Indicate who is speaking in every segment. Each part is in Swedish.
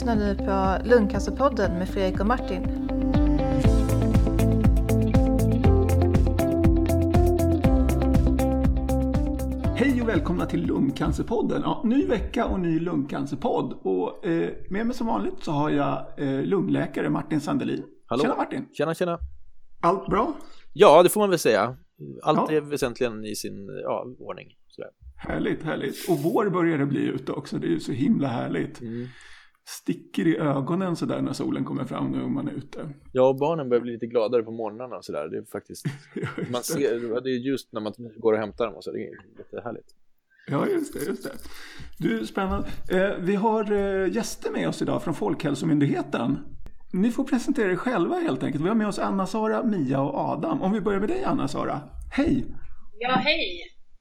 Speaker 1: lyssnar nu på Lungcancerpodden med Fredrik och Martin.
Speaker 2: Hej och välkomna till Lungcancerpodden. Ja, ny vecka och ny lungcancerpodd. Och eh, med mig som vanligt så har jag eh, lungläkare Martin Sandelin.
Speaker 3: Hallå.
Speaker 2: Tjena Martin!
Speaker 3: Tjena, tjena.
Speaker 2: Allt bra?
Speaker 3: Ja, det får man väl säga. Allt
Speaker 2: Ja.
Speaker 3: är väsentligen i sin ja, ordning. Sådär.
Speaker 2: Härligt, härligt. Och vår börjar det bli ute också. Det är ju så himla härligt.
Speaker 3: Mm.
Speaker 2: Sticker i ögonen sådär när solen kommer fram nu om man är ute.
Speaker 3: Jag och barnen börjar bli lite gladare på morgnarna och sådär. Det är faktiskt, man
Speaker 2: det.
Speaker 3: ser, det är just när man går och hämtar dem och så. Det är jättehärligt.
Speaker 2: Ja, just det, just det. Du, spännande. Eh, vi har eh, gäster med oss idag från Folkhälsomyndigheten. Ni får presentera er själva helt enkelt. Vi har med oss Anna-Sara, Mia och Adam. Om vi börjar med dig Anna-Sara. Hej!
Speaker 4: Ja, hej!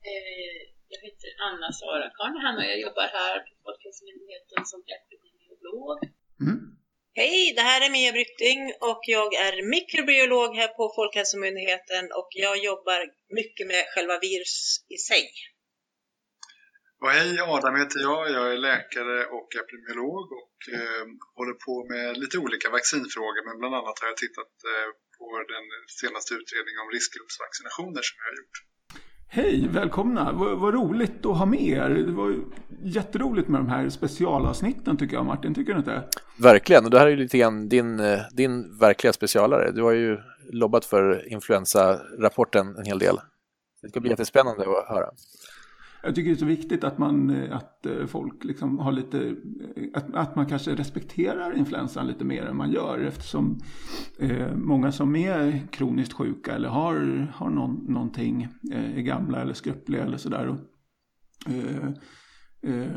Speaker 4: Eh, jag heter Anna-Sara Karnahan och jag jobbar här på Folkhälsomyndigheten som epidemiolog.
Speaker 2: Mm.
Speaker 5: Hej, det här är Mia Brytting och jag är mikrobiolog här på Folkhälsomyndigheten och jag jobbar mycket med själva virus i sig.
Speaker 6: Och hej, Adam heter jag. Jag är läkare och epidemiolog och eh, håller på med lite olika vaccinfrågor. Men bland annat har jag tittat eh, på den senaste utredningen om riskgruppsvaccinationer som jag har gjort.
Speaker 2: Hej, välkomna! Vad, vad roligt att ha med er. Det var jätteroligt med de här specialavsnitten tycker jag Martin, tycker du inte?
Speaker 3: Verkligen, och det här är ju lite grann din, eh, din verkliga specialare. Du har ju lobbat för influensarapporten en hel del. Det ska bli jättespännande att höra.
Speaker 2: Jag tycker det är så viktigt att man, eh, att eh, folk liksom har lite, eh, att, att man kanske respekterar influensan lite mer än man gör eftersom eh, många som är kroniskt sjuka eller har, har någon, någonting, eh, är gamla eller skröpliga eller sådär. Eh, eh,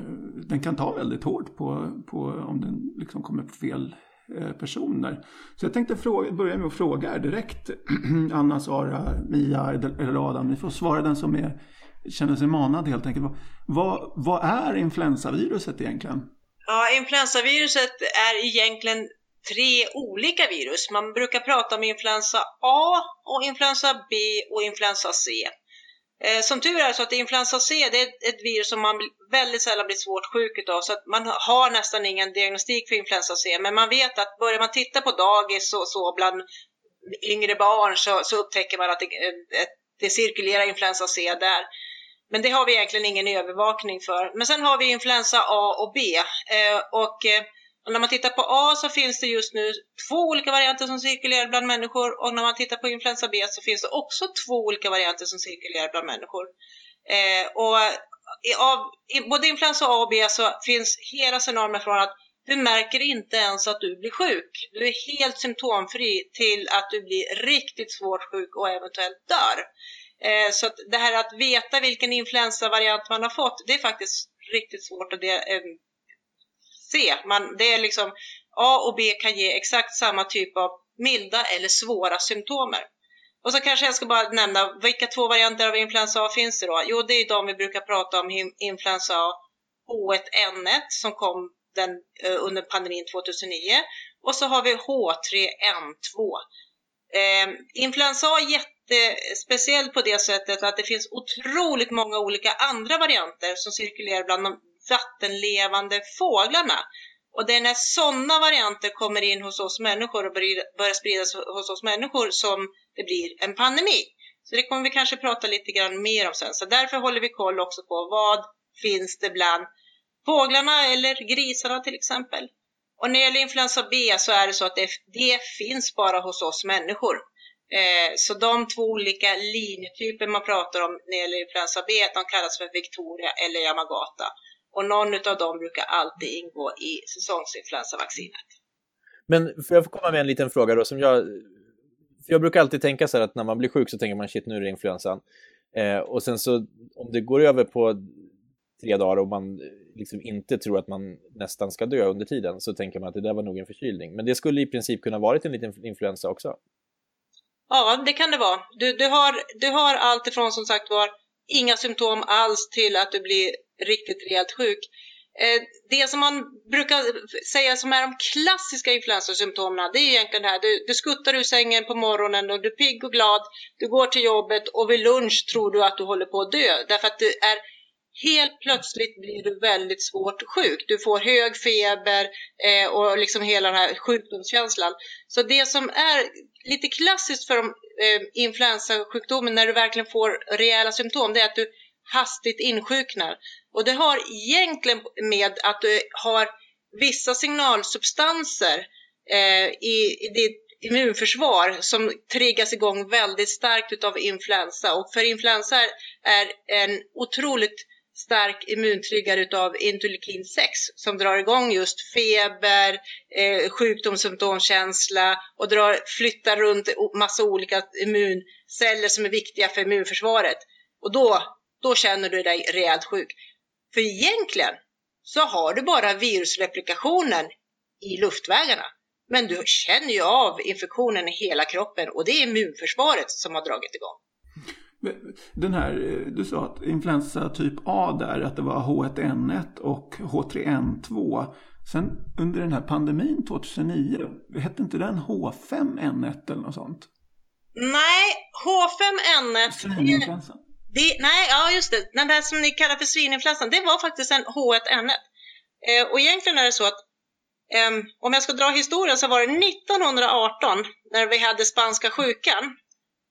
Speaker 2: den kan ta väldigt hårt på, på om den liksom kommer på fel eh, personer. Så jag tänkte fråga, börja med att fråga er direkt, Anna, Sara, Mia eller Adam, ni får svara den som är känner sig manad helt enkelt. Vad- Vad, är influensaviruset egentligen?
Speaker 5: Ja, influensaviruset är egentligen tre olika virus. Man brukar prata om influensa A och influensa B och influensa C. Eh, Som tur är så att influensa C det är ett- virus som man väldigt sällan blir svårt sjuk utav så att man har nästan ingen diagnostik för influensa C. Men man vet att börjar man titta på dagis och så bland yngre barn så, så upptäcker man att det, eh, det cirkulerar influensa C där. Men det har vi egentligen ingen övervakning för. Men sen har vi influensa A och B. Eh, och eh, och när man tittar på A så finns det just nu två olika varianter som cirkulerar bland människor och när man tittar på influensa B så finns det också två olika varianter som cirkulerar bland människor. Eh, och i, av, i både influensa A och B så finns hela scenarier från att du märker inte ens att du blir sjuk. Du är helt symptomfri till att du blir riktigt svårt sjuk och eventuellt dör. Eh, så att det här att veta vilken influensavariant man har fått, det är faktiskt riktigt svårt att det, eh, se. Man, det är liksom, A och B kan ge exakt samma typ av milda eller svåra symptomer. Och så kanske jag ska bara nämna, vilka två varianter av influensa A finns det då? Jo, det är de vi brukar prata om, influensa A H1N1 som kom den, eh, under pandemin 2009 och så har vi H3N2. Eh, influensa A är jättespeciell på det sättet att det finns otroligt många olika andra varianter som cirkulerar bland de vattenlevande fåglarna. Och det är när sådana varianter kommer in hos oss människor och börjar börjar spridas hos oss människor som det blir en pandemi. Så det kommer vi kanske prata lite grann mer om sen. Så därför håller vi koll också på vad finns det bland fåglarna eller grisarna till exempel. Och när det gäller influensa B så är det så att det, det finns bara hos oss människor. Eh, så de två olika linjetyper man pratar om när det gäller influensa B, de kallas för Victoria eller Yamagata. Och någon av dem brukar alltid ingå i säsongsinfluensavaccinet.
Speaker 3: Men får jag komma med en liten fråga då som jag... För jag brukar alltid tänka så här att när man blir sjuk så tänker man shit nu är det influensan. Eh, och sen så om det går över på tre dagar och man liksom inte tror att man nästan ska dö under tiden så tänker man att det där var nog en förkylning. Men det skulle i princip kunna varit en liten influensa också.
Speaker 5: Ja, det kan det vara. Du, du, har, du har allt ifrån som sagt var inga symptom alls till att du blir riktigt rejält sjuk. Eh, det som man brukar säga som är de klassiska influensasymptomen, det är egentligen det här. Du, du skuttar ur sängen på morgonen och du är pigg och glad. Du går till jobbet och vid lunch tror du att du håller på att dö. Därför att du är helt plötsligt blir du väldigt svårt sjuk. Du får hög feber eh, och liksom hela den här sjukdomskänslan. Så det som är lite klassiskt för de, eh, influensasjukdomen när du verkligen får rejäla symptom, det är att du hastigt insjuknar. Och det har egentligen med att du har vissa signalsubstanser eh, i, i ditt immunförsvar som triggas igång väldigt starkt utav influensa. Och för influensa är en otroligt stark immuntryggare utav interleukin 6 som drar igång just feber, eh, sjukdomssymptomkänsla och drar, flyttar runt massa olika immunceller som är viktiga för immunförsvaret. Och då, då känner du dig rejält sjuk. För egentligen så har du bara virusreplikationen i luftvägarna. Men du känner ju av infektionen i hela kroppen och det är immunförsvaret som har dragit igång.
Speaker 2: Den här, du sa att influensa typ A där, att det var H1N1 och H3N2. Sen under den här pandemin 2009, hette inte den H5N1 eller något sånt?
Speaker 5: Nej, H5N1. Svininfluensan? Nej, ja just det. Den där som ni kallar för svininfluensan, det var faktiskt en H1N1. Eh, och egentligen är det så att eh, om jag ska dra historien så var det 1918 när vi hade spanska sjukan.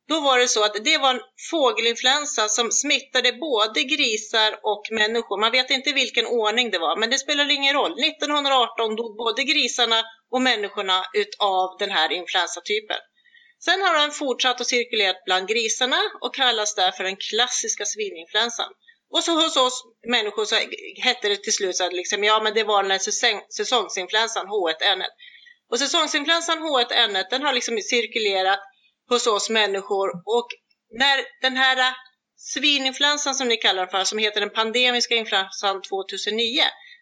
Speaker 5: Då var det så att det var en fågelinfluensa som smittade både grisar och människor. Man vet inte vilken ordning det var, men det spelar ingen roll. 1918 dog både grisarna och människorna utav den här influensatypen. Sen har den fortsatt att cirkulera bland grisarna och kallas därför den klassiska svininfluensan. Och så hos oss människor så hette det till slut så att liksom, ja, men det var den här säsong, säsongsinfluensan H1N1. Och säsongsinfluensan H1N1 den har liksom cirkulerat hos oss människor och när den här svininfluensan som ni kallar för, som heter den pandemiska influensan 2009,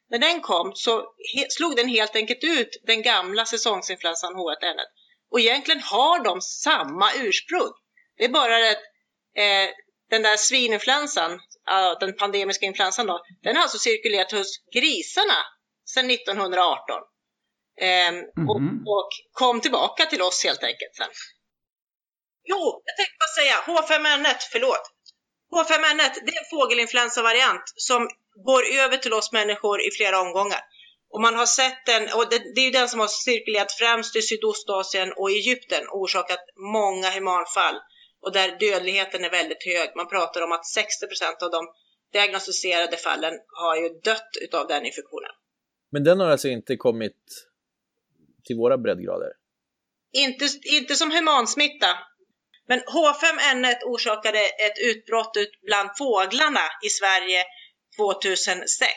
Speaker 5: när den kom så slog den helt enkelt ut den gamla säsongsinfluensan H1N1. Och egentligen har de samma ursprung. Det är bara att eh, den där svininfluensan, den pandemiska influensan då, den har alltså cirkulerat hos grisarna sedan 1918. Eh, mm -hmm. och, mhm. och, kom tillbaka till oss helt enkelt sen. Jo, jag tänkte bara säga H5N1, förlåt. H5N1, det är en fågelinfluensavariant som går över till oss människor i flera omgångar. Och man har sett den, och det, det är ju den som har cirkulerat främst i Sydostasien och Egypten och orsakat många humanfall och där dödligheten är väldigt hög. Man pratar om att 60% av de diagnostiserade fallen har ju dött utav den infektionen.
Speaker 3: Men den har alltså inte kommit till våra breddgrader?
Speaker 5: Inte, inte som humansmitta. Men H5N1 orsakade ett utbrott bland fåglarna i Sverige 2006.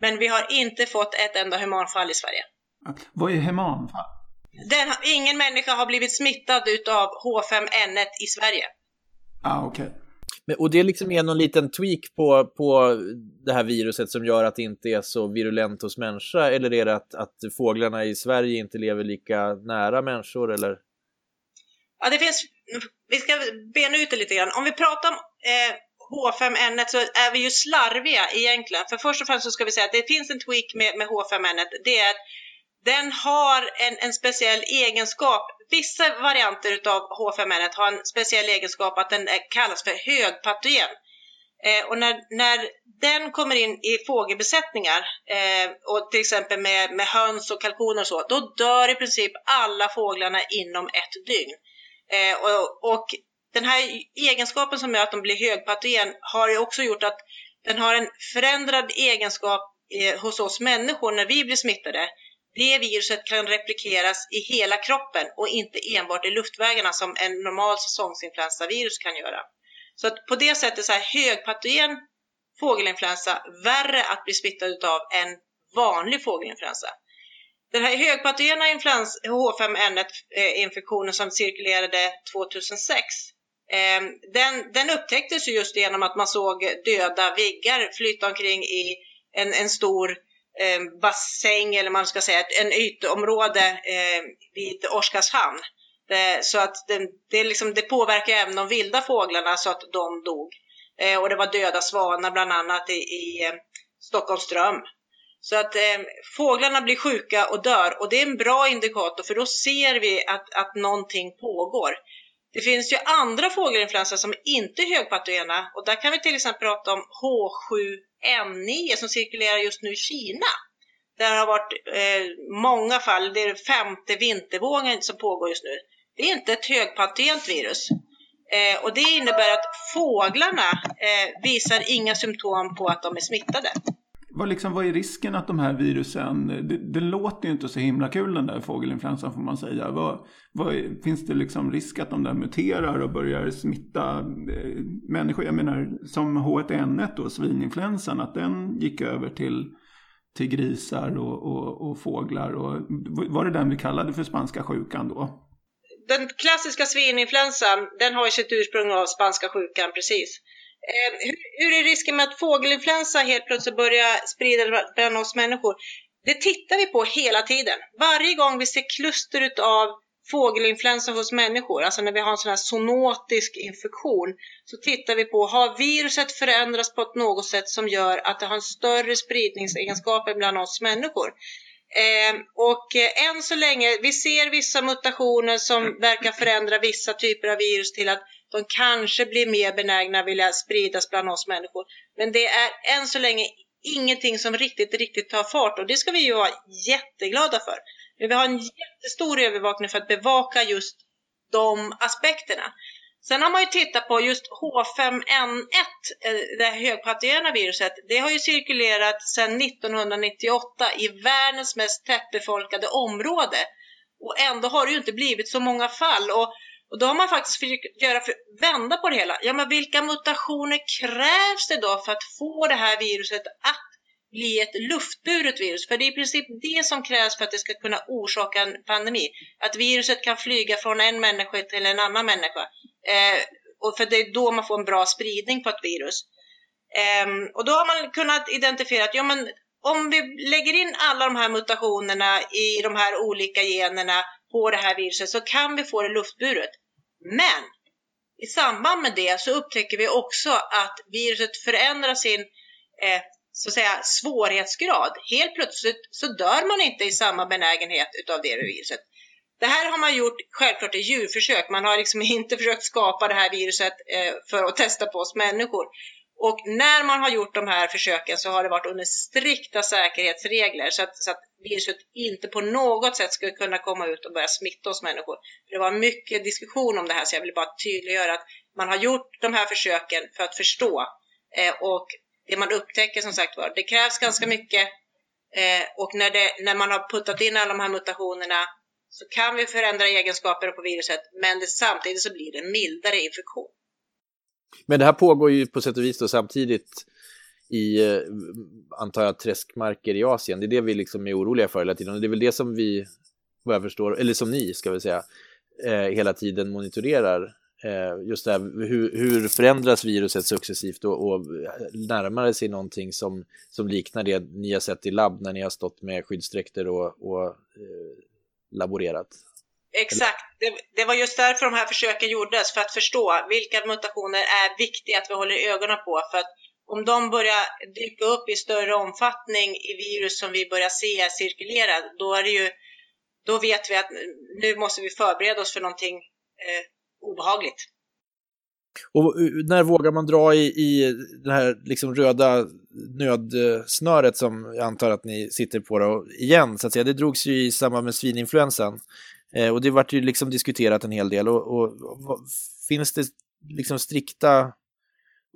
Speaker 5: Men vi har inte fått ett enda humanfall i Sverige.
Speaker 2: Vad är humanfall?
Speaker 5: Den, ingen människa har blivit smittad utav H5N1 i Sverige.
Speaker 2: Ah, okej. Okay.
Speaker 3: och det liksom är någon liten tweak på, på det här viruset som gör att det inte är så virulent hos människa? Eller är det att, att fåglarna i Sverige inte lever lika nära människor? Eller?
Speaker 5: Ja, det finns... Vi ska bena ut det lite grann. Om vi pratar om eh, H5N1 så är vi ju slarviga egentligen. För först och främst så ska vi säga att det finns en tweak med, med H5N1. Det är att den har en, en speciell egenskap. Vissa varianter av H5N1 har en speciell egenskap att den kallas för högpatogen. Eh, och när, när den kommer in i fågelbesättningar, eh, och till exempel med, med höns och kalkoner och så, då dör i princip alla fåglarna inom ett dygn. Eh, och, och den här egenskapen som gör att de blir högpatogen har ju också gjort att den har en förändrad egenskap eh, hos oss människor när vi blir smittade det viruset kan replikeras i hela kroppen och inte enbart i luftvägarna som en normal säsongsinfluensavirus kan göra. Så att på det sättet så är högpatogen fågelinfluensa värre att bli smittad av än vanlig fågelinfluensa. Den här högpatogena H5N1-infektionen eh, som cirkulerade 2006, ehm, den, den upptäcktes just genom att man såg döda viggar flyta omkring i en, en stor eh, bassäng eller man ska säga en ytområde eh, vid Oskarshamn. Eh, så att det, det, liksom, det påverkar även de vilda fåglarna så att de dog. Eh, och det var döda svanar bland annat i, i eh, Stockholmström. Så att eh, fåglarna blir sjuka och dör och det är en bra indikator för då ser vi att, att någonting pågår. Det finns ju andra fågelinfluensor som inte är högpatogena och där kan vi till exempel prata om H7N9 som cirkulerar just nu i Kina. Där har varit eh, många fall, det är femte vintervågen som pågår just nu. Det är inte ett högpatogent virus. Eh, och det innebär att fåglarna eh, visar inga symptom på att de är smittade.
Speaker 2: Vad, liksom, vad är risken att de här virusen, det, det låter ju inte så himla kul den där fågelinfluensan får man säga. Vad, vad är, finns det liksom risk att de där muterar och börjar smitta eh, människor? Jag menar som H1N1 då, svininfluensan, att den gick över till, till grisar och, och, och fåglar. Och, var det den vi kallade för spanska sjukan då?
Speaker 5: Den klassiska svininfluensan, den har ju sitt ursprung av spanska sjukan precis. Eh, hur, hur, är risken med att fågelinfluensa helt plötsligt börjar sprida bland oss människor? Det tittar vi på hela tiden. Varje gång vi ser kluster av fågelinfluensa hos människor, alltså när vi har en sån här zoonotisk infektion, så tittar vi på, har viruset förändrats på något sätt som gör att det har en större spridningsegenskaper bland oss människor? Eh, och eh, än så länge, vi ser vissa mutationer som verkar förändra vissa typer av virus till att de kanske blir mer benägna att vilja spridas bland oss människor. Men det är än så länge ingenting som riktigt, riktigt tar fart och det ska vi ju vara jätteglada för. Men vi har en jättestor övervakning för att bevaka just de aspekterna. Sen har man ju tittat på just H5N1, eh, det det högpatogena viruset. Det har ju cirkulerat sedan 1998 i världens mest tättbefolkade område. Och ändå har det ju inte blivit så många fall. Och och då har man faktiskt försökt göra för, vända på det hela. Ja, men vilka mutationer krävs det då för att få det här viruset att bli ett luftburet virus? För det är i princip det som krävs för att det ska kunna orsaka en pandemi. Att viruset kan flyga från en människa till en annan människa. Eh, och för det är då man får en bra spridning på ett virus. Eh, och då har man kunnat identifiera att ja, men om vi lägger in alla de här mutationerna i de här olika generna på det här viruset så kan vi få det luftburet. Men i samband med det så upptäcker vi också att viruset förändrar sin eh, så att säga, svårighetsgrad. Helt plötsligt så dör man inte i samma benägenhet utav det viruset. Det här har man gjort självklart i djurförsök. Man har liksom inte försökt skapa det här viruset eh, för att testa på oss människor. Och när man har gjort de här försöken så har det varit under strikta säkerhetsregler så att, så att viruset inte på något sätt skulle kunna komma ut och börja smitta oss människor. Det var mycket diskussion om det här så jag vill bara tydliggöra att man har gjort de här försöken för att förstå eh, och det man upptäcker som sagt var, det krävs ganska mycket eh, och när, det, när man har puttat in alla de här mutationerna så kan vi förändra egenskaperna på viruset men det, samtidigt så blir det en mildare infektion.
Speaker 3: Men det här pågår ju på sätt och vis då samtidigt i, eh, antar jag, träskmarker i Asien. Det är det vi liksom är oroliga för hela tiden. Och det är väl det som vi, vad jag förstår, eller som ni ska vi säga, eh, hela tiden monitorerar. Eh, just det här, hur, hur förändras viruset successivt och, och närmar det sig någonting som, som liknar det ni har sett i labb när ni har stått med skyddsdräkter och, och eh, laborerat?
Speaker 5: Exakt, det, det, var just därför de här försöken gjordes, för att förstå vilka mutationer är viktiga att vi håller ögonen på. För att om de börjar dyka upp i större omfattning i virus som vi börjar se cirkulera, då är det ju, då vet vi att nu måste vi förbereda oss för någonting eh, obehagligt.
Speaker 3: Och eh, när vågar man dra i, i det här liksom röda nödsnöret som jag antar att ni sitter på då, igen? Så att säga. Det drogs ju i samband med svininfluensan. Eh, och det vart ju liksom diskuterat en hel del. Och, och, och finns det liksom strikta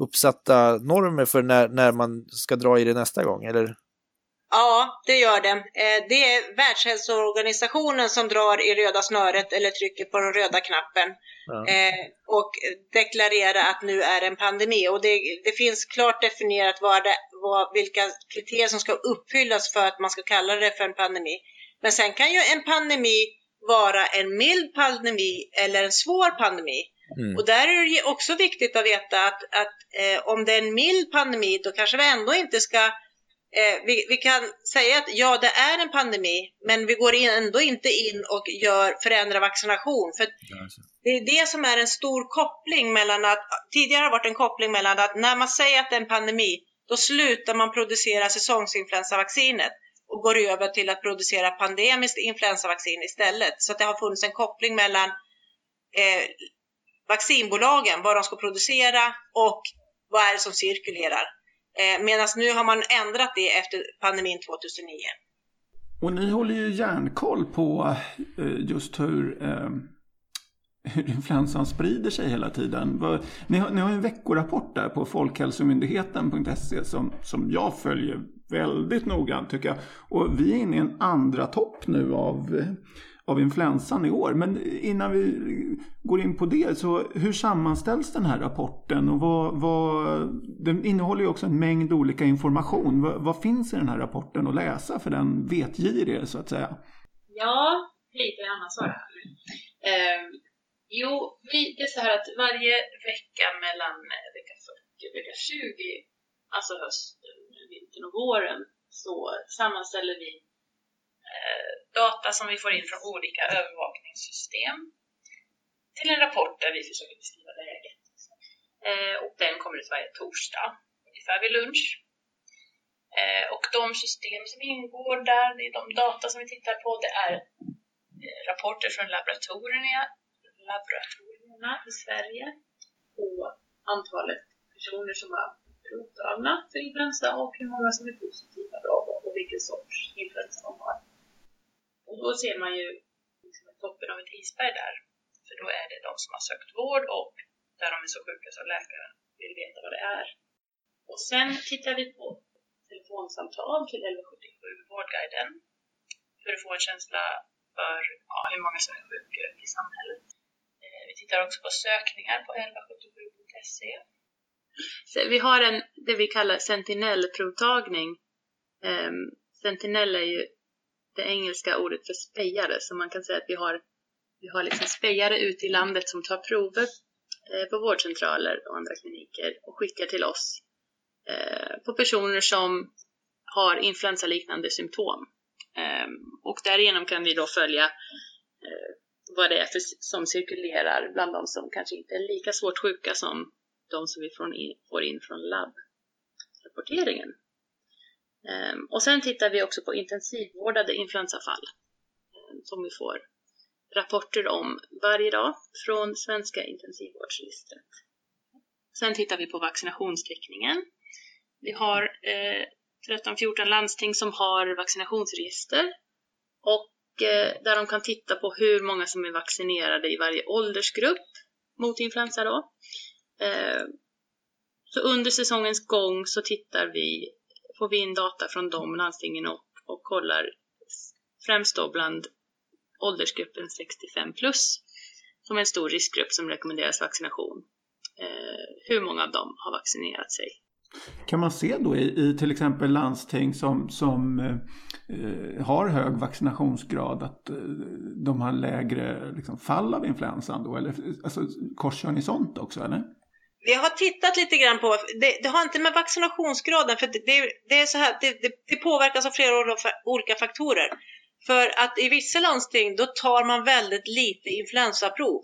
Speaker 3: uppsatta normer för när, när man ska dra i det nästa gång, eller?
Speaker 5: Ja, det gör det. Eh, det är Världshälsoorganisationen som drar i röda snöret eller trycker på den röda knappen ja. Eh, och deklarerar att nu är en pandemi. Och det, det finns klart definierat vad det, vad, vilka kriterier som ska uppfyllas för att man ska kalla det för en pandemi. Men sen kan ju en pandemi vara en mild pandemi eller en svår pandemi. Mm. Och där är det också viktigt att veta att, att eh, om det är en mild pandemi då kanske vi ändå inte ska eh, vi, vi, kan säga att ja, det är en pandemi, men vi går in, ändå inte in och gör, förändrar vaccination. För Det är det som är en stor koppling mellan att, tidigare har det varit en koppling mellan att när man säger att det är en pandemi, då slutar man producera säsongsinfluensavaccinet och går över till att producera pandemiskt influensavaccin istället. Så att det har funnits en koppling mellan eh, vaccinbolagen vad de ska producera och vad är det som cirkulerar. Eh, Medan nu har man ändrat det efter pandemin 2009.
Speaker 2: Och ni håller ju järnkoll på eh, just hur, eh, hur influensan sprider sig hela tiden. Ni har, ni har en veckorapport där på folkhälsomyndigheten.se som, som jag följer väldigt noggrant tycker jag. Och vi är inne i en andra topp nu av av influensan i år. Men innan vi går in på det, så hur sammanställs den här rapporten? Och vad, vad, den innehåller ju också en mängd olika information. Vad, vad finns i den här rapporten att läsa för den vetgirige så att säga?
Speaker 4: Ja, lite det är eh, Jo, vi, det är så här att varje vecka mellan vecka 40 och vecka 20, alltså hösten, vintern och våren, så sammanställer vi Eh, data som vi får in från olika övervakningssystem till en rapport där vi försöker beskriva läget. Eh, och den kommer ut varje torsdag, ungefär vid lunch. Eh, och de system som ingår där, det är de data som vi tittar på, det är eh, rapporter från laboratorierna, laboratorierna i Sverige på antalet personer som har provtagna för influensa och hur många som är positiva då och vilken sorts influensa de har. Och då ser man ju liksom toppen av ett isberg där. För då är det de som har sökt vård och där de är så sjuka så läkaren vill veta vad det är. Och sen tittar vi på telefonsamtal till 1177 Vårdguiden för att få en känsla för ja, hur många som är sjuka i samhället. Eh, vi tittar också på sökningar på 1177.se. Vi har en, det vi kallar sentinellprovtagning. Um, Sentinell är ju det engelska ordet för spejare. Så man kan säga att vi har, vi har liksom spejare ute i landet som tar prover eh, på vårdcentraler och andra kliniker och skickar till oss eh, på personer som har influensaliknande symptom. Ehm, och därigenom kan vi då följa eh, vad det är för, som cirkulerar bland de som kanske inte är lika svårt sjuka som de som vi får in från labbrapporteringen. Ehm, och sen tittar vi också på intensivvårdade influensafall ehm, som vi får rapporter om varje dag från Svenska intensivvårdsregistret. Sen tittar vi på vaccinationstäckningen. Vi har eh, 13-14 landsting som har vaccinationsregister och eh, där de kan titta på hur många som är vaccinerade i varje åldersgrupp mot influensa. Då. Eh, så under säsongens gång så tittar vi får vi in data från de landstingen och, och kollar främst då bland åldersgruppen 65 plus som är en stor riskgrupp som rekommenderas vaccination. Eh, hur många av dem har vaccinerat sig?
Speaker 2: Kan man se då i, i till exempel landsting som, som eh, har hög vaccinationsgrad att eh, de har lägre liksom, fall av influensan då? Eller alltså, korsar ni sånt också eller?
Speaker 5: Vi har tittat lite grann på, det, det har inte med vaccinationsgraden, för det, det, det är så här, det, det, påverkas av flera olika faktorer. För att i vissa landsting då tar man väldigt lite influensaprov.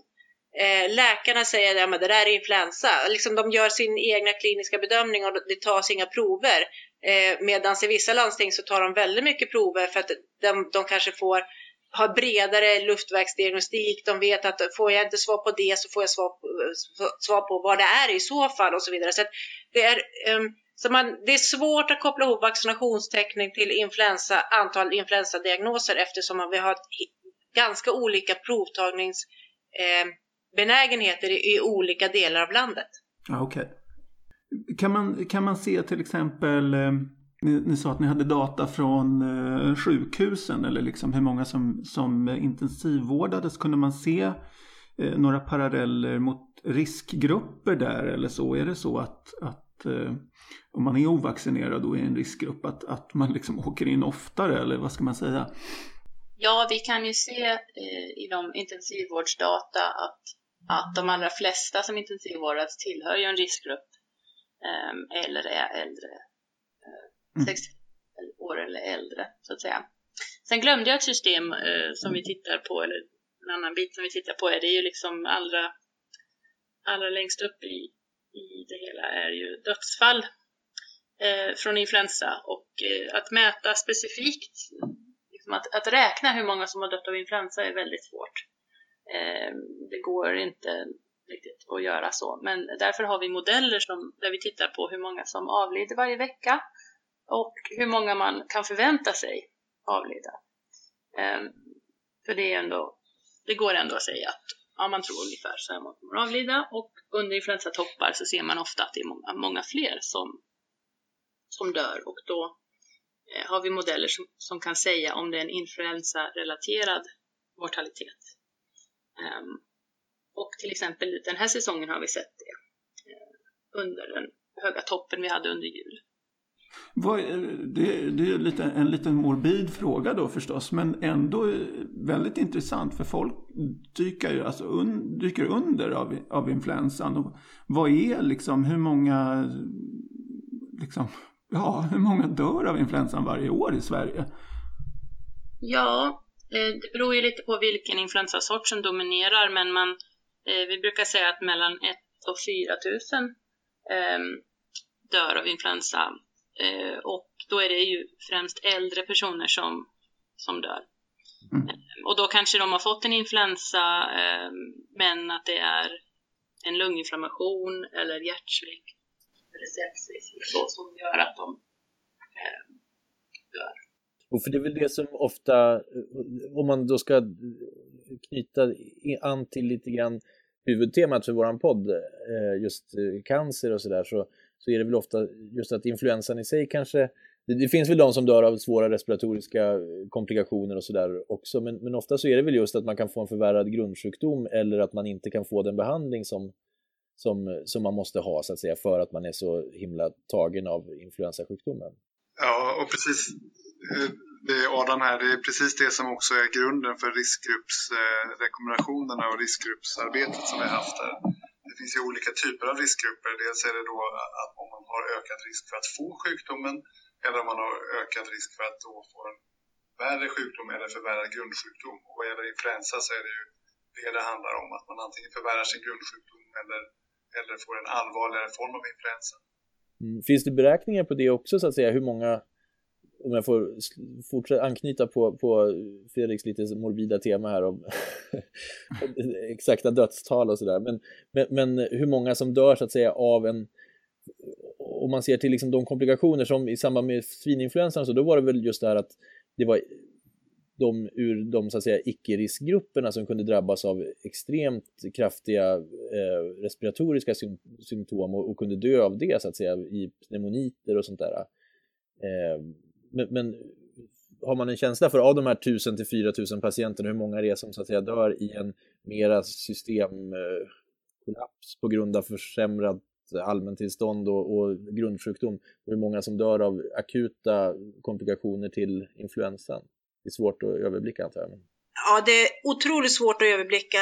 Speaker 5: Eh, läkarna säger att ja, det där är influensa. Liksom de gör sin egna kliniska bedömning och det tas inga prover. Eh, Medan i vissa landsting så tar de väldigt mycket prover för att de, de kanske får har bredare luftvägsdiagnostik. De vet att får jag inte svar på det så får jag svar på, eh, svar på vad det är i så fall och så vidare. Så det, är, um, så man, det är svårt att koppla ihop vaccinationstäckning till influensa, antal influensadiagnoser eftersom vi har ganska olika provtagningsbenägenheter ehm, eh, i, i, olika delar av landet.
Speaker 2: Okej. Okay. Kan, man, kan man se till exempel eh ni, ni, sa att ni hade data från eh, sjukhusen eller liksom hur många som, som intensivvårdades. Kunde man se eh, några paralleller mot riskgrupper där eller så? Är det så att, att eh, om man är ovaccinerad och är en riskgrupp att, att man liksom åker in oftare eller vad ska man säga?
Speaker 4: Ja, vi kan ju se eh, i de intensivvårdsdata att, att de allra flesta som intensivvårdats tillhör ju en riskgrupp eh, eller är äldre 60 mm. år eller äldre så att säga. Sen glömde jag ett system eh, som vi tittar på, eller en annan bit som vi tittar på är det är ju liksom allra, allra längst upp i, i det hela är ju dödsfall eh, från influensa och eh, att mäta specifikt, liksom att, att räkna hur många som har dött av influensa är väldigt svårt. Eh, det går inte riktigt att göra så. Men därför har vi modeller som, där vi tittar på hur många som avlider varje vecka och hur många man kan förvänta sig avlida. Ehm, för det, är ändå, det går ändå att säga att ja, man tror ungefär så här många kommer avlida och under influensatoppar så ser man ofta att det är många, många fler som, som dör och då eh, har vi modeller som, som kan säga om det är en influensarelaterad mortalitet. Um, och till exempel den här säsongen har vi sett det eh, under den höga toppen vi hade under jul.
Speaker 2: Det, det är lite, en liten morbid fråga då förstås, men ändå väldigt intressant för folk dyker, ju, alltså un, dyker under av, av influensan. Och vad är liksom, hur många, liksom, ja, hur många dör av influensan varje år i Sverige?
Speaker 4: Ja, eh, det beror ju lite på vilken influensasort som dominerar, men man, eh, vi brukar säga att mellan 1 och 4 tusen ehm, dör av influensa Eh, och då är det ju främst äldre personer som, som dör. Mm. Eh, och då kanske de har fått en influensa eh, men att det är en lunginflammation eller hjärtsvikt eller sepsis så som gör att de dör.
Speaker 3: Och för det är väl det som ofta, om man då ska knyta an till lite grann huvudtemat för våran podd, just cancer och sådär, så, så så är det väl ofta just att influensan i sig kanske det, det finns väl de som dör av svåra respiratoriska eh, komplikationer och sådär också, men, men ofta så är det väl just att man kan få en förvärrad grundsjukdom eller att man inte kan få den behandling som, som, som man måste ha så att säga för att man är så himla tagen av influensasjukdomen.
Speaker 6: Ja, och precis eh, det är Adam här, det är precis det som också är grunden för riskgruppsrekommendationerna eh, och riskgruppsarbetet som vi har haft här det finns ju olika typer av riskgrupper. Dels är det då att om man har ökad risk för att få sjukdomen eller om man har ökad risk för att då få en värre sjukdom eller förvärrad grundsjukdom. Och vad gäller influensa så är det ju det det handlar om, att man antingen förvärrar sin grundsjukdom eller, eller får en allvarligare form av influensa.
Speaker 3: Mm. Finns det beräkningar på det också så att säga, hur många om jag får fortsätta anknyta på, på Fredriks lite morbida tema här om exakta dödstal och sådär. Men, men, men, hur många som dör så att säga av en om man ser till liksom de komplikationer som i samband med svininfluensan så då var det väl just det här att det var de ur de så att säga icke-riskgrupperna som kunde drabbas av extremt kraftiga eh, respiratoriska symptom och, och, kunde dö av det så att säga i pneumoniter och sånt där. Eh, men, men, har man en känsla för av de här 1000 till 4000 patienterna hur många det är som så att säga dör i en mera systemkollaps på grund av försämrat allmäntillstånd och, och grundsjukdom och hur många som dör av akuta komplikationer till influensan. Det är svårt att överblicka antar jag.
Speaker 5: Ja, det är otroligt svårt att överblicka.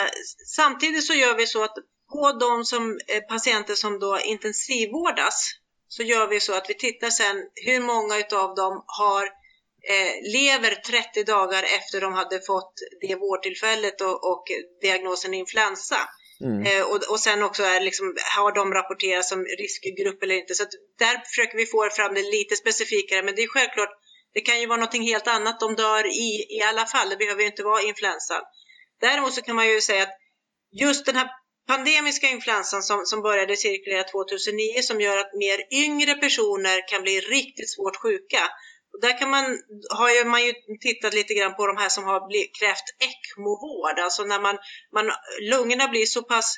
Speaker 5: Samtidigt så gör vi så att på de som, eh, patienter som då intensivvårdas så gör vi så att vi tittar sen hur många av dem har, eh, lever 30 dagar efter de hade fått det vårdtillfället och, och diagnosen influensa. Mm. Eh, och, och sen också är liksom, har de rapporterats som riskgrupp eller inte. Så där försöker vi få fram det lite specifikare. Men det är självklart, det kan ju vara någonting helt annat. De dör i, i alla fall, det behöver ju inte vara influensan. Däremot så kan man ju säga att just den här pandemiska influensan som, som började cirkulera 2009 som gör att mer yngre personer kan bli riktigt svårt sjuka. Och där kan man, har ju, man ju tittat lite grann på de här som har blivit, krävt ECMO-vård, alltså när man, man, lungorna blir så pass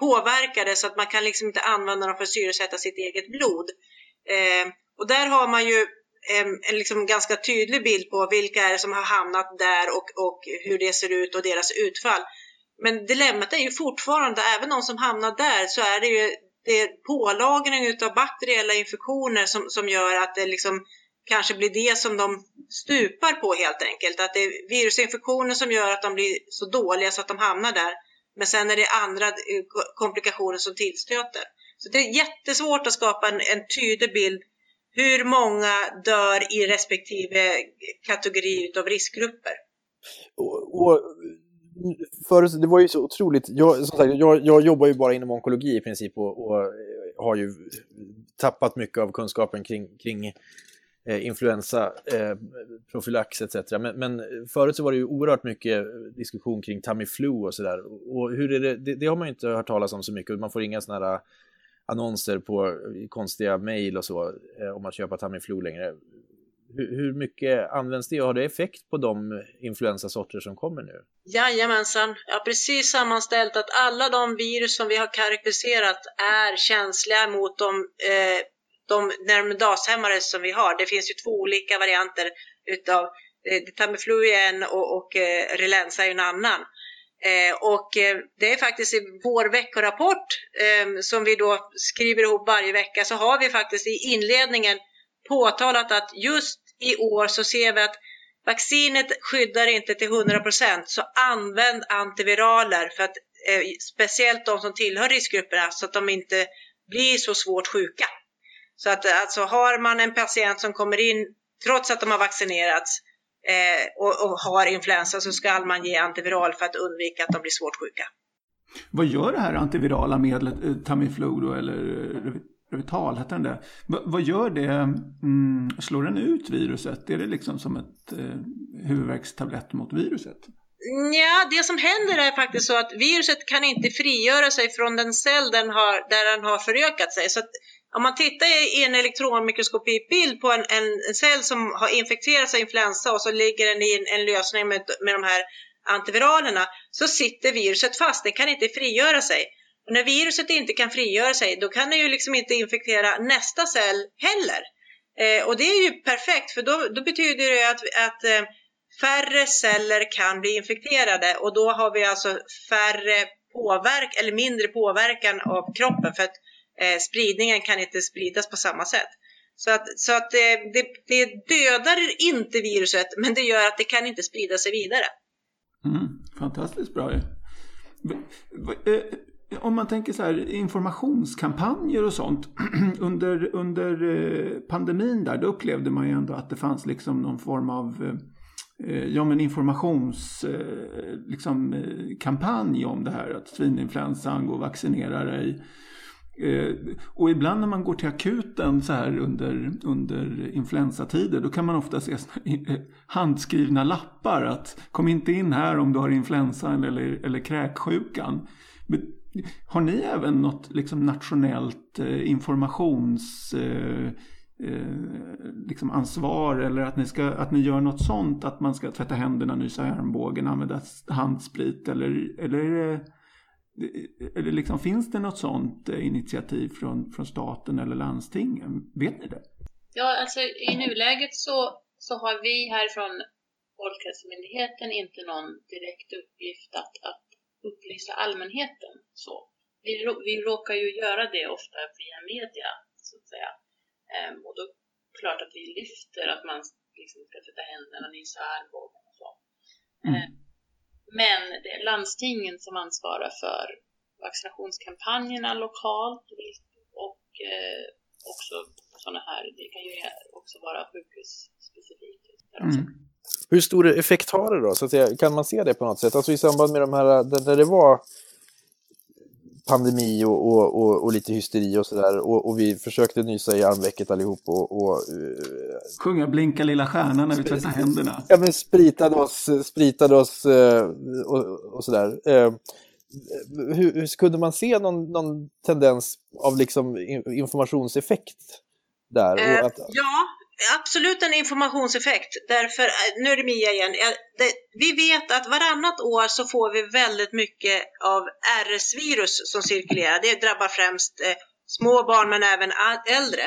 Speaker 5: påverkade så att man kan liksom inte använda dem för att syresätta sitt eget blod. Eh, och där har man ju en, en liksom ganska tydlig bild på vilka är det som har hamnat där och, och hur det ser ut och deras utfall. Men dilemmat är ju fortfarande, även de som hamnar där, så är det ju det är pålagring av bakteriella infektioner som, som gör att det liksom kanske blir det som de stupar på helt enkelt. Att det är virusinfektioner som gör att de blir så dåliga så att de hamnar där. Men sen är det andra eh, komplikationer som tillstöter. Så det är jättesvårt att skapa en, en tydlig bild hur många dör i respektive kategori av riskgrupper.
Speaker 3: Och, och för, det var ju så otroligt, jag, som sagt, jag, jag jobbar ju bara inom onkologi i princip och, och eh, har ju tappat mycket av kunskapen kring, kring eh, influensa, eh, profylax etc. Men, men förut så var det ju oerhört mycket diskussion kring Tamiflu och sådär. Och hur är det, det, det, har man ju inte hört talas om så mycket. Man får inga sådana här annonser på konstiga mejl och så eh, om att köpa Tamiflu längre. Hur, hur mycket används det och har det effekt på de influensasorter som kommer nu?
Speaker 5: Jajamensan, jag har precis sammanställt att alla de virus som vi har karaktäriserat är känsliga mot de, eh, de närmdashämmare som vi har. Det finns ju två olika varianter utav eh, Tamiflu är en och, och eh, Relenza är en annan. Eh, och eh, det är faktiskt i vår veckorapport eh, som vi då skriver ihop varje vecka så har vi faktiskt i inledningen påtalat att just i år så ser vi att vaccinet skyddar inte till 100% så använd antiviraler för att eh, speciellt de som tillhör riskgrupperna så att de inte blir så svårt sjuka. Så att alltså har man en patient som kommer in trots att de har vaccinerats eh, och, och, har influensa så ska man ge antiviral för att undvika att de blir svårt sjuka.
Speaker 2: Vad gör det här antivirala medlet eh, Tamiflu då, eller eh, brutal, hette den det. V vad gör det? Mm, slår den ut viruset? Är det liksom som ett eh, huvudvärkstablett mot viruset?
Speaker 5: Ja, det som händer är faktiskt så att viruset kan inte frigöra sig från den cell den har, där den har förökat sig. Så om man tittar i en elektronmikroskopibild på en, en, cell som har infekterats av influensa och så ligger den i en, en lösning med, med de här antiviralerna så sitter viruset fast, det kan inte frigöra sig. Och när viruset inte kan frigöra sig då kan det ju liksom inte infektera nästa cell heller. Eh, och det är ju perfekt för då, då betyder det att, att eh, färre celler kan bli infekterade och då har vi alltså färre påverk eller mindre påverkan av kroppen för att eh, spridningen kan inte spridas på samma sätt. Så att, så att eh, det, det, dödar inte viruset men det gör att det kan inte sprida sig vidare.
Speaker 2: Mm, fantastiskt bra ju. Ja om man tänker så här informationskampanjer och sånt. under, under eh, pandemin där, då upplevde man ju ändå att det fanns liksom någon form av eh, eh, ja, men informationskampanj liksom, kampanj om det här. Att svininfluensan, gå och vaccinera dig. Och ibland när man går till akuten så här under, under influensatider då kan man ofta se handskrivna lappar att kom inte in här om du har influensan eller, eller kräksjukan. Har ni även något liksom nationellt eh, informations eh, eh, liksom ansvar eller att ni, ska, att ni gör något sånt att man ska tvätta händerna, nysa i armbågen, använda handsprit eller, eller eller liksom, finns det något sådant eh, initiativ från, från staten eller landstingen? Vet ni det?
Speaker 4: Ja, alltså i nuläget så, så har vi härifrån Folkhälsomyndigheten inte någon direkt uppgift att, att upplysa allmänheten. Så. Vi, vi råkar ju göra det ofta via media, så att säga. Ehm, och då är det klart att vi lyfter att man liksom ska tvätta händerna, nysa armbågen och så. Mm. Ehm, men det är landstingen som ansvarar för vaccinationskampanjerna lokalt och eh, också sådana här, det kan ju också vara sjukhusspecifikt. Mm.
Speaker 3: Hur stor effekt har det då? Så att säga, kan man se det på något sätt? Alltså i samband med de här, där det var pandemi och, och, och, och, lite hysteri och sådär. Och, och, vi försökte nysa i armvecket allihop och... och uh,
Speaker 2: Sjunga Blinka lilla stjärna när vi tvättar händerna.
Speaker 3: Ja, men spritade oss, spritade oss uh, och, och sådär. Uh, hur, hur, kunde man se någon, någon tendens av liksom informationseffekt där?
Speaker 5: Att... ja, absolut en informationseffekt. Därför, eh, nu är det Mia igen. Det, vi vet att varannat år så får vi väldigt mycket av RS-virus som cirkulerar. Det drabbar främst eh, små barn men även äldre.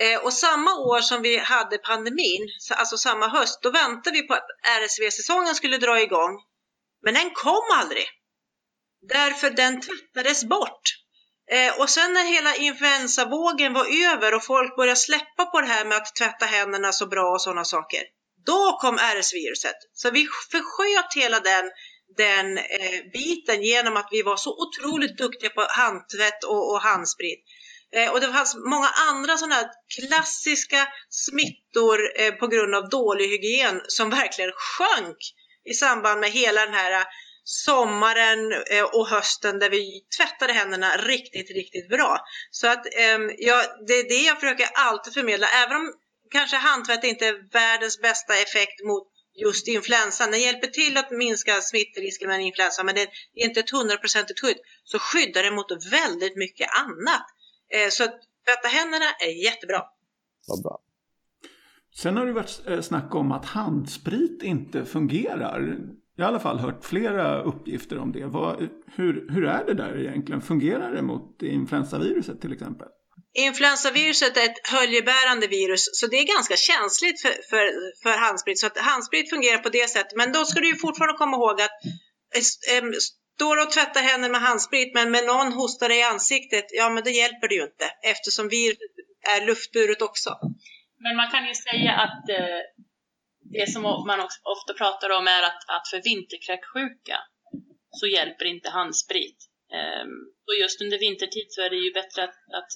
Speaker 5: Eh, och samma år som vi hade pandemin, alltså samma höst, då väntade vi på att RSV-säsongen skulle dra igång. Men den kom aldrig. Därför den tvättades bort. Eh, och sen när hela influensavågen var över och folk började släppa på det här med att tvätta händerna så bra och sådana saker. Då kom RS-viruset. Så vi försköt hela den, den eh, biten genom att vi var så otroligt duktiga på handtvätt och, och handsprit. Eh, och det fanns många andra sådana här klassiska smittor eh, på grund av dålig hygien som verkligen sjönk i samband med hela den här sommaren eh, och hösten där vi tvättade händerna riktigt, riktigt bra. Så att ehm, ja, det är det jag försöker alltid förmedla. Även om kanske handtvätt inte är världens bästa effekt mot just influensan. Den hjälper till att minska smittorisken med influensa men det är inte ett hundraprocentigt skydd. Så skyddar det mot väldigt mycket annat. Eh, så att tvätta händerna är jättebra.
Speaker 3: Vad bra.
Speaker 2: Sen har det varit eh, snack om att handsprit inte fungerar. Jag har i alla fall hört flera uppgifter om det. Vad, hur, hur är det där egentligen? Fungerar det mot influensaviruset till exempel?
Speaker 5: Influensaviruset är ett höljebärande virus, så det är ganska känsligt för, för, för handsprit. Så att handsprit fungerar på det sättet. Men då ska du ju fortfarande komma ihåg att äh, står du och tvättar händerna med handsprit, men med någon hostar dig i ansiktet, ja men det hjälper det ju inte eftersom viruset är luftburet också.
Speaker 4: Men man kan ju säga att eh, det som man ofta pratar om är att, att för vinterkräksjuka så hjälper inte handsprit. Um, och just under vintertid så är det ju bättre att, att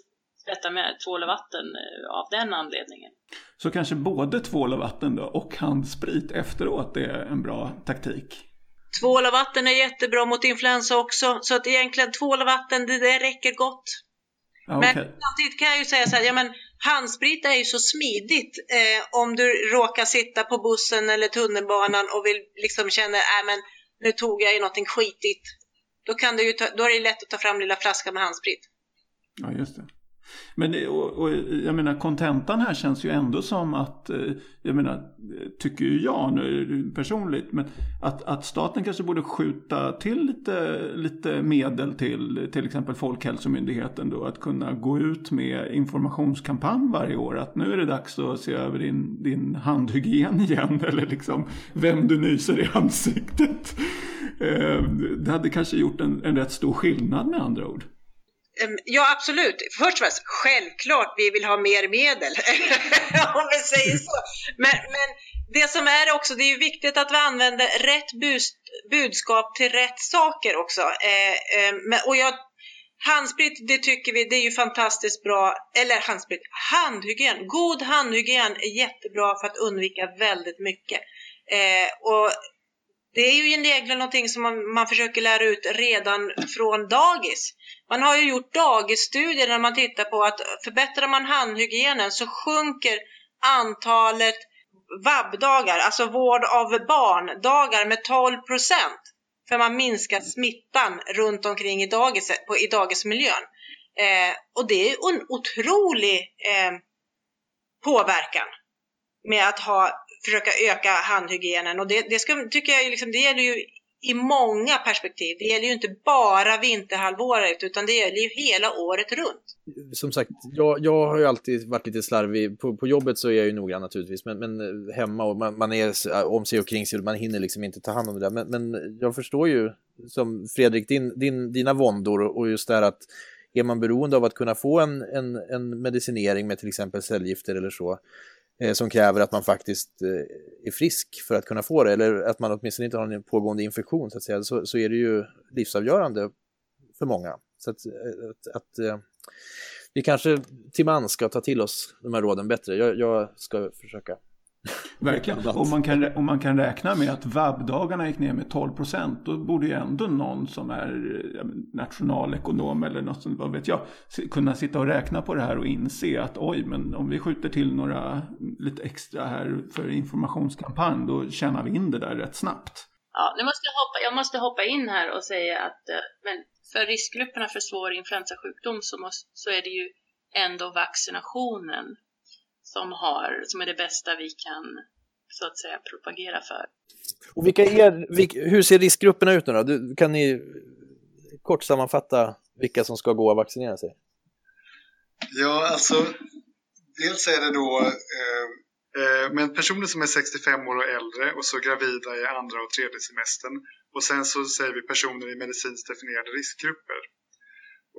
Speaker 4: tvätta med tvål och vatten uh, av den anledningen.
Speaker 2: Så kanske både tvål och vatten då och handsprit efteråt är en bra taktik?
Speaker 5: Tvål och vatten är jättebra mot influensa också, så att egentligen tvål och vatten, det, det räcker gott.
Speaker 2: Ja, okay.
Speaker 5: Men samtidigt kan jag ju säga så här, ja men handsprit är ju så smidigt eh, om du råkar sitta på bussen eller tunnelbanan och vill liksom känna, äh, men nu tog jag ju någonting skitigt. Då, kan du ju ta, då är det lätt att ta fram lilla flaskan med handsprit.
Speaker 2: Ja, just det. Men och, och, jag menar kontentan här känns ju ändå som att, eh, jag menar, tycker ju jag nu personligt, men att, att staten kanske borde skjuta till lite, lite medel till till exempel Folkhälsomyndigheten då, att kunna gå ut med informationskampanj varje år, att nu är det dags att se över din, din handhygien igen, eller liksom vem du nyser i ansiktet. Eh, det hade kanske gjort en, en rätt stor skillnad med andra ord.
Speaker 5: Ja, absolut. Först och främst, självklart vi vill ha mer medel, om vi säger så. Men, men det som är också, det är ju viktigt att vi använder rätt budskap till rätt saker också. Eh, eh, och jag, handsprit, det tycker vi, det är ju fantastiskt bra. Eller handsprit, handhygien. God handhygien är jättebra för att undvika väldigt mycket. Eh, och det är ju egentligen någonting som man, man försöker lära ut redan från dagis. Man har ju gjort dagisstudier när man tittar på att förbättrar man handhygienen så sjunker antalet vabbdagar, alltså vård av barn-dagar med 12 procent. För man minskar smittan runt omkring i, dagis, på, i dagismiljön. Eh, och det är en otrolig eh, påverkan med att ha försöka öka handhygienen. Och det, det ska, tycker jag liksom, det gäller ju i många perspektiv. Det gäller ju inte bara vinterhalvåret utan det gäller ju hela året runt.
Speaker 3: Som sagt, jag, jag har ju alltid varit lite slarvig. På, på jobbet så är jag ju noggrann naturligtvis, men, men eh, hemma och man, man, är eh, om sig och kring sig och man hinner liksom inte ta hand om det där. Men, men jag förstår ju, som Fredrik, din, din, dina våndor och just det här att är man beroende av att kunna få en, en, en medicinering med till exempel cellgifter eller så, Eh, som kräver att man faktiskt eh, är frisk för att kunna få det, eller att man åtminstone inte har en pågående infektion, så att säga, så, så är det ju livsavgörande för många. Så att, eh, att, att vi kanske till man ska ta till oss de här råden bättre. Jag, jag ska försöka
Speaker 2: Verkligen. Om man, kan, om man kan räkna med att vabbdagarna gick ner med 12 procent då borde ju ändå någon som är nationalekonom eller något som, vad vet jag, kunna sitta och räkna på det här och inse att oj, men om vi skjuter till några lite extra här för informationskampanj då tjänar vi in det där rätt snabbt.
Speaker 4: Ja, nu måste jag, hoppa, jag måste hoppa in här och säga att eh, men för riskgrupperna för svår influensasjukdom så, måste, så är det ju ändå vaccinationen som, har, som är det bästa vi kan så att säga propagera för.
Speaker 3: Och vilka är, vilka, hur ser riskgrupperna ut nu då? Du, kan ni kort sammanfatta vilka som ska gå och vaccinera sig?
Speaker 6: Ja, alltså dels är det då eh, eh, men personer som är 65 år och äldre och så gravida i andra och tredje semestern. Och sen så säger vi personer i medicinskt definierade riskgrupper.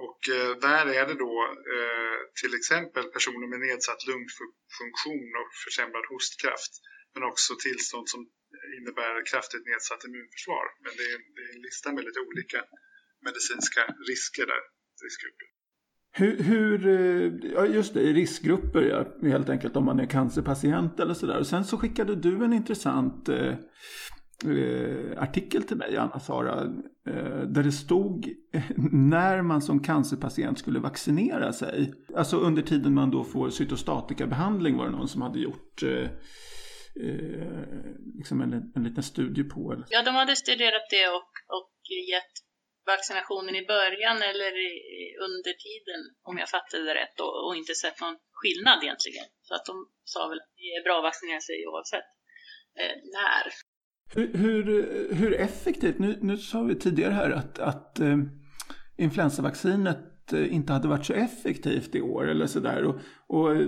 Speaker 6: Och eh, där är det då eh, till exempel personer med nedsatt lungfunktion och försämrad hostkraft. Men också tillstånd som innebär kraftigt nedsatt immunförsvar. Men det är, det är en lista med lite olika medicinska risker där, riskgrupper.
Speaker 2: Hur, hur, eh, ja just det, riskgrupper ja, helt enkelt om man är cancerpatient eller sådär. Sen så skickade du en intressant eh, eh, artikel till mig, Anna-Sara, eh, där det stod när man som cancerpatient skulle vaccinera sig. Alltså under tiden man då får cytostatikabehandling var det någon som hade gjort eh, eh, liksom en, en liten studie på. Eller?
Speaker 4: Ja, de hade studerat det och, och gett vaccinationen i början eller under tiden, om jag fattade det rätt, och, och, inte sett någon skillnad egentligen. Så att de sa väl att det är bra att vaccinera sig oavsett eh, när.
Speaker 2: Hur, hur, hur, effektivt, nu, nu sa vi tidigare här att, att eh, influensavaccinet eh, inte hade varit så effektivt i år eller sådär. Och, och eh,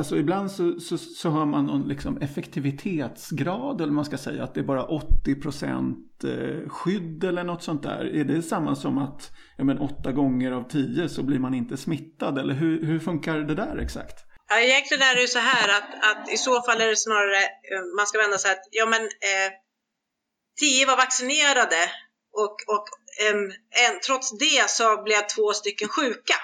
Speaker 2: Alltså ibland så, så, så hör man någon liksom effektivitetsgrad eller man ska säga att det är bara 80% eh, skydd eller något sånt där. Är det samma som att ja, men, åtta gånger av tio så blir man inte smittad eller hur, hur funkar det där exakt?
Speaker 5: Ja, egentligen är det ju så här att, att i så fall är det snarare, eh, man ska vända sig att ja men eh, tio var vaccinerade och, och eh, en, trots det så blev två stycken sjuka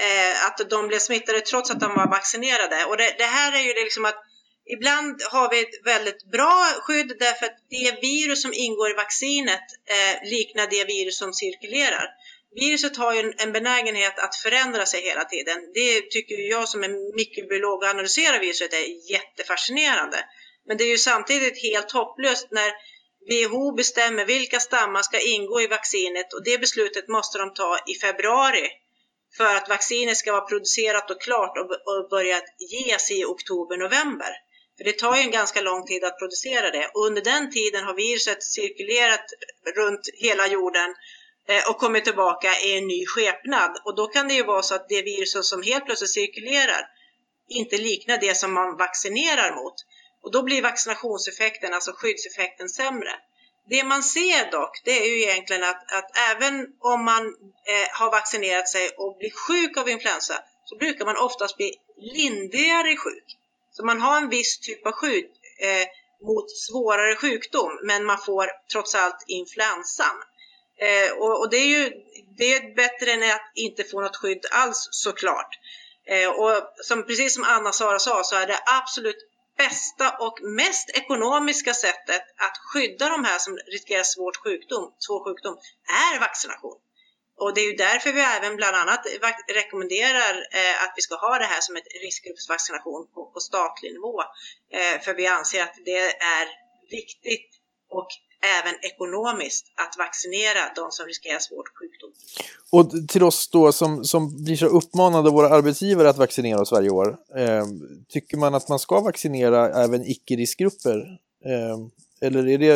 Speaker 5: eh, att de blev smittade trots att de var vaccinerade. Och det, det här är ju det liksom att ibland har vi ett väldigt bra skydd därför att det virus som ingår i vaccinet eh, liknar det virus som cirkulerar. Viruset har ju en, benägenhet att förändra sig hela tiden. Det tycker jag som är mikrobiolog och analyserar viruset är jättefascinerande. Men det är ju samtidigt helt hopplöst när WHO bestämmer vilka stammar ska ingå i vaccinet och det beslutet måste de ta i februari för att vaccinet ska vara producerat och klart och, börja ges i oktober-november. För det tar ju en ganska lång tid att producera det och under den tiden har viruset cirkulerat runt hela jorden Eh, och kommer tillbaka i en ny skepnad. Och då kan det ju vara så att det viruset som helt plötsligt cirkulerar inte liknar det som man vaccinerar mot. Och då blir vaccinationseffekten, alltså skyddseffekten, sämre. Det man ser dock, det är ju egentligen att, att även om man eh, har vaccinerat sig och blir sjuk av influensa så brukar man oftast bli lindrigare sjuk. Så man har en viss typ av skydd eh, mot svårare sjukdom men man får trots allt influensan. Eh, och, och, det är ju det är bättre än att inte få något skydd alls såklart. Eh, och som, precis som Anna-Sara sa så är det absolut bästa och mest ekonomiska sättet att skydda de här som riskerar svårt sjukdom, svår sjukdom är vaccination. Och det är ju därför vi även bland annat rekommenderar eh, att vi ska ha det här som ett riskgruppsvaccination på, på statlig nivå. Eh, för vi anser att det är viktigt och även ekonomiskt att vaccinera de som riskerar svår sjukdom.
Speaker 3: Och till oss då som, som blir så uppmanade av våra arbetsgivare att vaccinera oss varje år, eh, tycker man att man ska vaccinera även icke-riskgrupper? Eh, eller är det,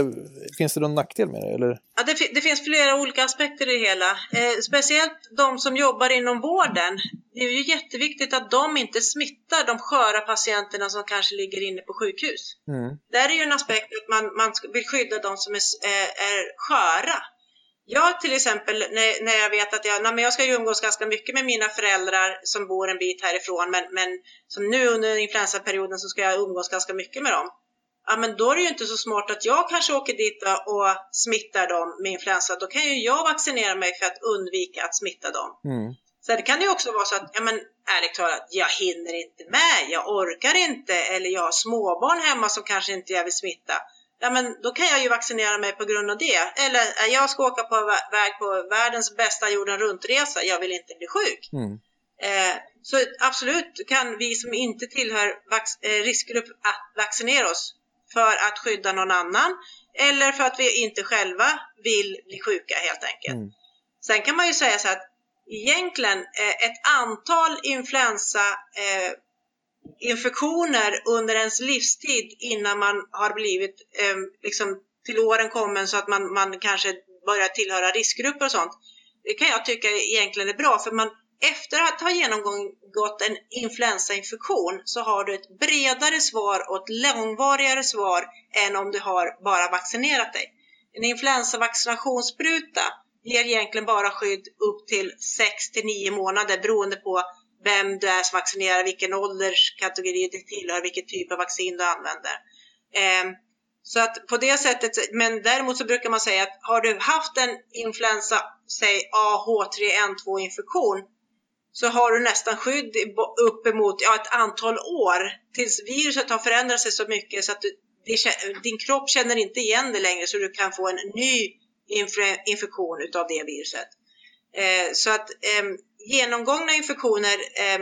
Speaker 3: finns det någon nackdel med det? Eller?
Speaker 5: Ja, det, det finns flera olika aspekter i det hela. Eh, speciellt de som jobbar inom vården. Det är ju jätteviktigt att de inte smittar de sköra patienterna som kanske ligger inne på sjukhus. Mm. Där är ju en aspekt att man, man vill skydda de som är, är, är sköra. Jag till exempel, när, när jag vet att jag, nej, men jag ska umgås ganska mycket med mina föräldrar som bor en bit härifrån, men, men som nu under influensaperioden så ska jag umgås ganska mycket med dem ja men då är det ju inte så smart att jag kanske åker dit och smittar dem med influensa. Då kan ju jag vaccinera mig för att undvika att smitta dem. Mm. Sen kan det ju också vara så att, ja men ärligt talat, jag hinner inte med, jag orkar inte eller jag har småbarn hemma som kanske inte jag vill smitta. Ja men då kan jag ju vaccinera mig på grund av det. Eller jag ska åka på väg på världens bästa jorden runt-resa, jag vill inte bli sjuk. Mm. Eh, så absolut kan vi som inte tillhör eh, riskgrupp att vaccinera oss för att skydda någon annan eller för att vi inte själva vill bli sjuka helt enkelt. Mm. Sen kan man ju säga så att egentligen eh, ett antal influensa eh, infektioner under ens livstid innan man har blivit eh, liksom till åren kommen så att man, man kanske börjar tillhöra riskgrupper och sånt. Det kan jag tycka egentligen är bra för man efter att ha genomgått en influensainfektion så har du ett bredare svar och ett långvarigare svar än om du har bara vaccinerat dig. En influensavaccinationsspruta ger egentligen bara skydd upp till 6 till 9 månader beroende på vem du är som vaccinerar, vilken ålderskategori du tillhör, vilken typ av vaccin du använder. Ehm, så att på det sättet, men däremot så brukar man säga att har du haft en influensa, säg AH3N2 infektion så har du nästan skydd uppemot ja, ett antal år tills viruset har förändrat sig så mycket så att din kropp känner inte igen det längre så du kan få en ny infektion utav det viruset. Eh, så att eh, genomgångna infektioner eh,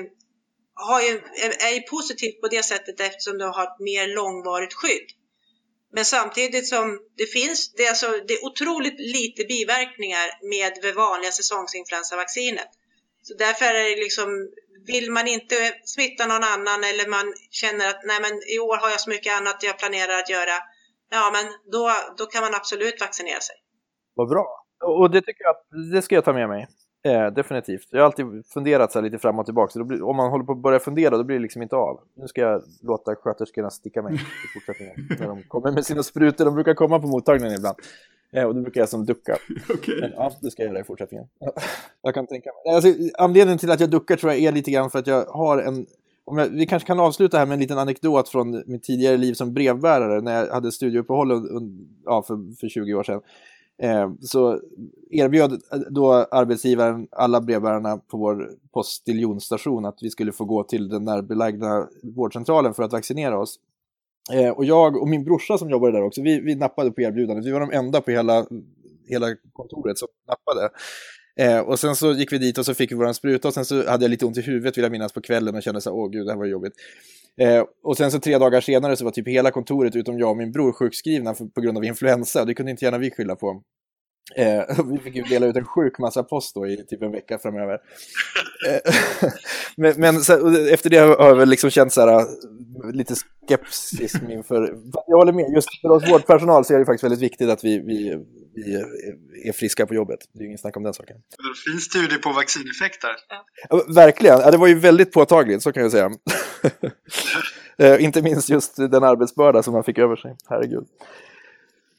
Speaker 5: har ju, är ju positivt på det sättet eftersom du har ett mer långvarigt skydd. Men samtidigt som det finns, det är, alltså, det är otroligt lite biverkningar med det vanliga säsongsinfluensavaccinet. Så därför är det liksom, vill man inte smitta någon annan eller man känner att nej men i år har jag så mycket annat jag planerar att göra. Ja men då, då kan man absolut vaccinera sig.
Speaker 3: Vad bra. Och det tycker jag det ska jag ta med mig. Eh, definitivt. Jag har alltid funderat så lite fram och tillbaka. Blir, om man håller på att börja fundera då blir det liksom inte av. Nu ska jag låta sköterskorna sticka mig i fortsättningen. när de kommer med sina sprutor. De brukar komma på mottagningen ibland. Eh, och då brukar jag som ducka.
Speaker 2: Okay.
Speaker 3: Men, ja, det ska jag göra i fortsättningen. jag kan tänka mig. Alltså, anledningen till att jag duckar tror jag är lite grann för att jag har en om jag, vi kanske kan avsluta här med en liten anekdot från mitt tidigare liv som brevbärare när jag hade studieuppehåll ja, för, för 20 år sedan. Eh, så erbjöd eh, då arbetsgivaren alla brevbärarna på vår postiljonstation att vi skulle få gå till den närbelägna vårdcentralen för att vaccinera oss. Eh, och jag och min brorsa som jobbade där också, vi, vi nappade på erbjudandet. Vi var de enda på hela, hela kontoret som nappade. Eh, och sen så gick vi dit och så fick vi våran spruta och sen så hade jag lite ont i huvudet vill jag minnas på kvällen och kände så åh gud det här var jobbigt. Eh, och sen så tre dagar senare så var typ hela kontoret utom jag och min bror sjukskrivna för, på grund av influensa. Det kunde inte gärna vi skylla på. Eh, vi fick ju dela ut en sjuk massa post då i typ en vecka framöver. Eh, men, men så, efter det har jag väl liksom känt så här, eh, lite skepsis inför... Jag håller med, just för oss vårdpersonal så är det faktiskt väldigt viktigt att vi, vi, vi är friska på jobbet. Det är ju ingen snack om den saken.
Speaker 6: Fin studie på vaccineffekter.
Speaker 3: Ja. Verkligen, ja, det var ju väldigt påtagligt, så kan jag säga. Eh, inte minst just den arbetsbörda som man fick över sig, herregud.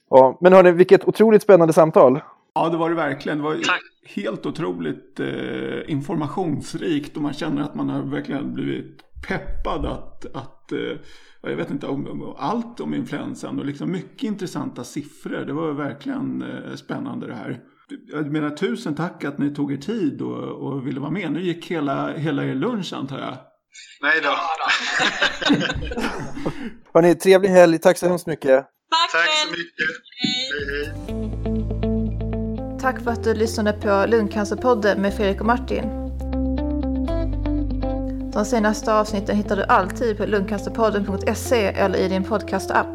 Speaker 3: Ja, men hörni, vilket otroligt spännande samtal.
Speaker 2: Ja, det var det verkligen. Det var Tack. helt otroligt eh, informationsrikt och man känner att man har verkligen blivit peppad att, att eh, jag vet inte, om, om, allt om influensan och liksom mycket intressanta siffror. Det var verkligen eh, spännande det här. Jag menar tusen tack att ni tog er tid och, och ville vara med. Nu gick hela, hela er lunch antar jag.
Speaker 6: Nej då.
Speaker 3: Hörni, trevlig helg. Tack så hemskt mycket.
Speaker 5: Tack,
Speaker 6: Tack så mycket.
Speaker 5: Hej.
Speaker 6: hej,
Speaker 1: hej. Tack för att du lyssnade på Lungcancerpodden med Fredrik och Martin. De senaste avsnitten hittar du alltid på lungcancerpodden.se eller i din podcastapp.